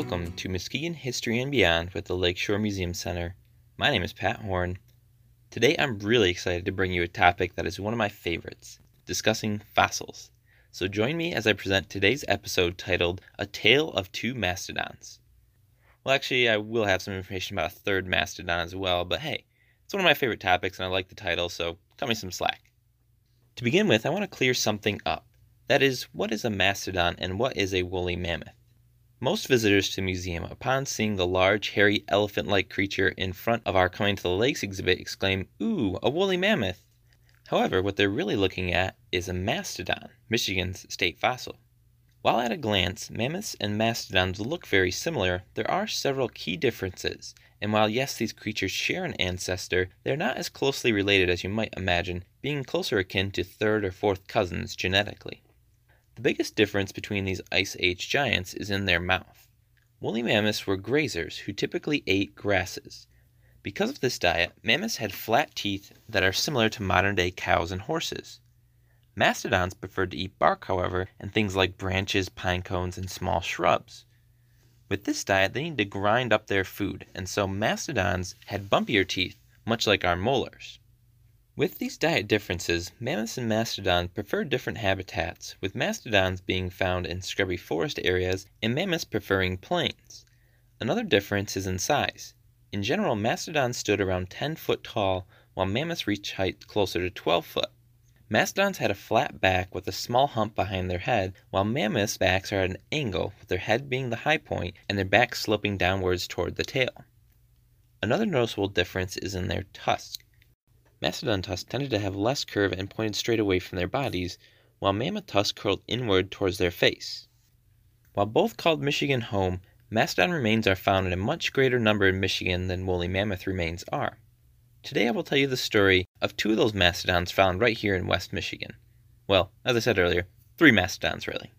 Welcome to Muskegon History and Beyond with the Lakeshore Museum Center. My name is Pat Horn. Today I'm really excited to bring you a topic that is one of my favorites discussing fossils. So join me as I present today's episode titled A Tale of Two Mastodons. Well, actually, I will have some information about a third mastodon as well, but hey, it's one of my favorite topics and I like the title, so cut me some slack. To begin with, I want to clear something up. That is, what is a mastodon and what is a woolly mammoth? Most visitors to the museum, upon seeing the large, hairy, elephant like creature in front of our Coming to the Lakes exhibit, exclaim, Ooh, a woolly mammoth! However, what they're really looking at is a mastodon, Michigan's state fossil. While at a glance, mammoths and mastodons look very similar, there are several key differences, and while yes, these creatures share an ancestor, they are not as closely related as you might imagine, being closer akin to third or fourth cousins genetically. The biggest difference between these Ice Age giants is in their mouth. Woolly mammoths were grazers who typically ate grasses. Because of this diet, mammoths had flat teeth that are similar to modern day cows and horses. Mastodons preferred to eat bark, however, and things like branches, pine cones, and small shrubs. With this diet, they need to grind up their food, and so mastodons had bumpier teeth, much like our molars. With these diet differences, mammoths and mastodons prefer different habitats, with mastodons being found in scrubby forest areas and mammoths preferring plains. Another difference is in size. In general, mastodons stood around 10 foot tall, while mammoths reached height closer to 12 foot. Mastodons had a flat back with a small hump behind their head, while mammoths' backs are at an angle, with their head being the high point and their backs sloping downwards toward the tail. Another noticeable difference is in their tusks. Mastodon tusks tended to have less curve and pointed straight away from their bodies, while mammoth tusks curled inward towards their face. While both called Michigan home, mastodon remains are found in a much greater number in Michigan than woolly mammoth remains are. Today I will tell you the story of two of those mastodons found right here in West Michigan. Well, as I said earlier, three mastodons really.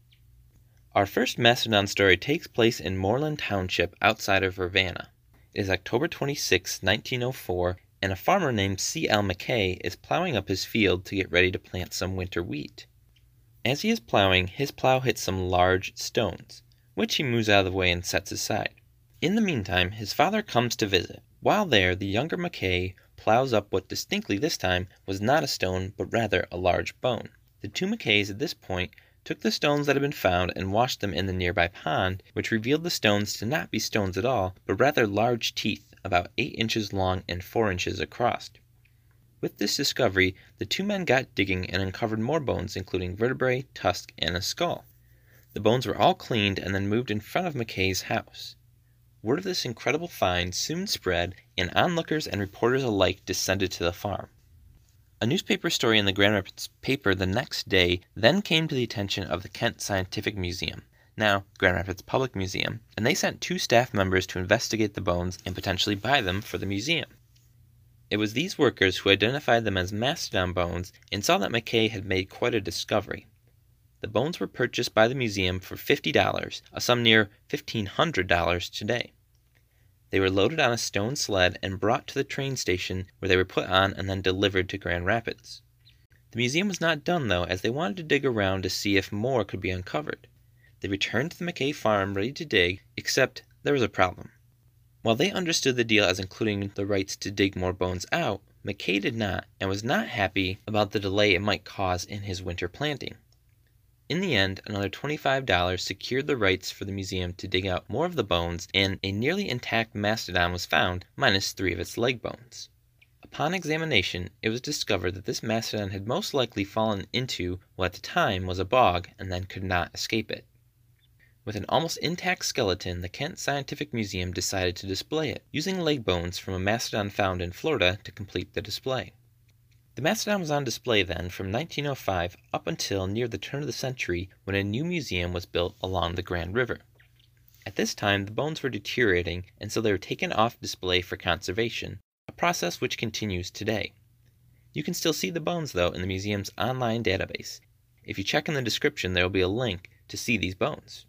Our first mastodon story takes place in Moorland Township outside of Ravenna. It is October 26, 1904, and a farmer named C. L. McKay is plowing up his field to get ready to plant some winter wheat. As he is plowing, his plow hits some large stones, which he moves out of the way and sets aside. In the meantime, his father comes to visit. While there, the younger McKay plows up what distinctly this time was not a stone, but rather a large bone. The two McKays at this point took the stones that had been found and washed them in the nearby pond, which revealed the stones to not be stones at all, but rather large teeth about eight inches long and four inches across. With this discovery, the two men got digging and uncovered more bones, including vertebrae, tusk, and a skull. The bones were all cleaned and then moved in front of McKay's house. Word of this incredible find soon spread, and onlookers and reporters alike descended to the farm. A newspaper story in the Grand Rapids paper the next day then came to the attention of the Kent Scientific Museum now Grand Rapids Public Museum, and they sent two staff members to investigate the bones and potentially buy them for the museum. It was these workers who identified them as mastodon bones and saw that McKay had made quite a discovery. The bones were purchased by the museum for $50, a sum near $1,500 today. They were loaded on a stone sled and brought to the train station where they were put on and then delivered to Grand Rapids. The museum was not done though, as they wanted to dig around to see if more could be uncovered. They returned to the McKay farm ready to dig, except there was a problem. While they understood the deal as including the rights to dig more bones out, McKay did not, and was not happy about the delay it might cause in his winter planting. In the end, another $25 secured the rights for the museum to dig out more of the bones, and a nearly intact mastodon was found, minus three of its leg bones. Upon examination, it was discovered that this mastodon had most likely fallen into what at the time was a bog and then could not escape it. With an almost intact skeleton, the Kent Scientific Museum decided to display it, using leg bones from a mastodon found in Florida to complete the display. The mastodon was on display then from 1905 up until near the turn of the century when a new museum was built along the Grand River. At this time, the bones were deteriorating, and so they were taken off display for conservation, a process which continues today. You can still see the bones, though, in the museum's online database. If you check in the description, there will be a link to see these bones.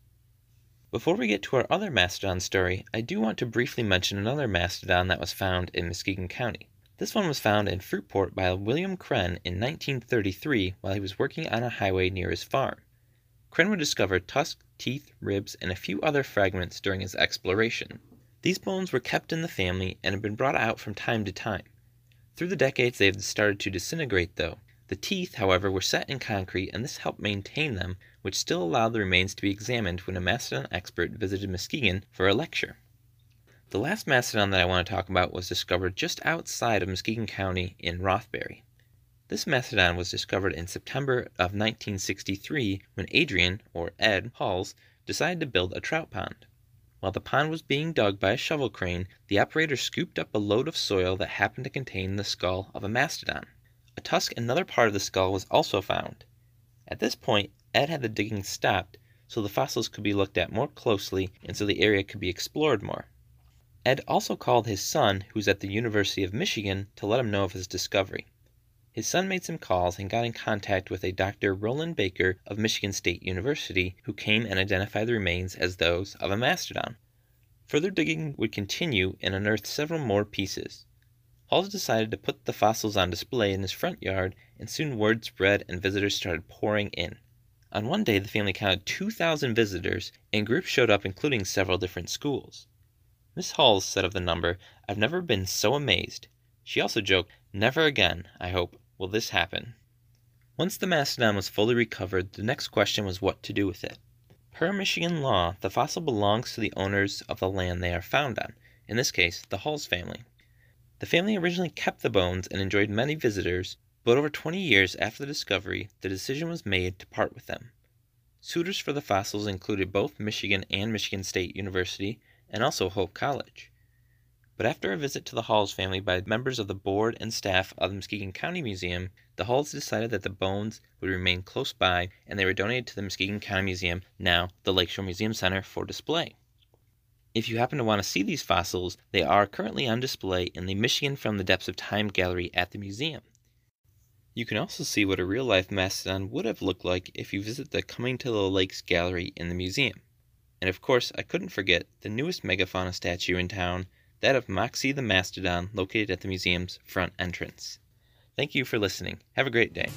Before we get to our other mastodon story, I do want to briefly mention another mastodon that was found in Muskegon County. This one was found in Fruitport by William Kren in 1933 while he was working on a highway near his farm. Kren would discover tusks, teeth, ribs, and a few other fragments during his exploration. These bones were kept in the family and have been brought out from time to time. Through the decades they have started to disintegrate though. The teeth, however, were set in concrete and this helped maintain them, which still allowed the remains to be examined when a mastodon expert visited Muskegon for a lecture. The last mastodon that I want to talk about was discovered just outside of Muskegon County in Rothbury. This mastodon was discovered in September of 1963 when Adrian, or Ed, Halls decided to build a trout pond. While the pond was being dug by a shovel crane, the operator scooped up a load of soil that happened to contain the skull of a mastodon. A tusk another part of the skull was also found. At this point, Ed had the digging stopped so the fossils could be looked at more closely and so the area could be explored more. Ed also called his son, who's at the University of Michigan, to let him know of his discovery. His son made some calls and got in contact with a Dr. Roland Baker of Michigan State University, who came and identified the remains as those of a mastodon. Further digging would continue and unearth several more pieces. Halls decided to put the fossils on display in his front yard, and soon word spread and visitors started pouring in. On one day, the family counted 2,000 visitors, and groups showed up, including several different schools. Miss Halls said of the number, I've never been so amazed. She also joked, Never again, I hope, will this happen. Once the mastodon was fully recovered, the next question was what to do with it. Per Michigan law, the fossil belongs to the owners of the land they are found on, in this case, the Halls family. The family originally kept the bones and enjoyed many visitors, but over 20 years after the discovery, the decision was made to part with them. Suitors for the fossils included both Michigan and Michigan State University, and also Hope College. But after a visit to the Halls family by members of the board and staff of the Muskegon County Museum, the Halls decided that the bones would remain close by and they were donated to the Muskegon County Museum, now the Lakeshore Museum Center, for display. If you happen to want to see these fossils, they are currently on display in the Michigan from the Depths of Time gallery at the museum. You can also see what a real life mastodon would have looked like if you visit the Coming to the Lakes gallery in the museum. And of course, I couldn't forget the newest megafauna statue in town, that of Moxie the Mastodon, located at the museum's front entrance. Thank you for listening. Have a great day.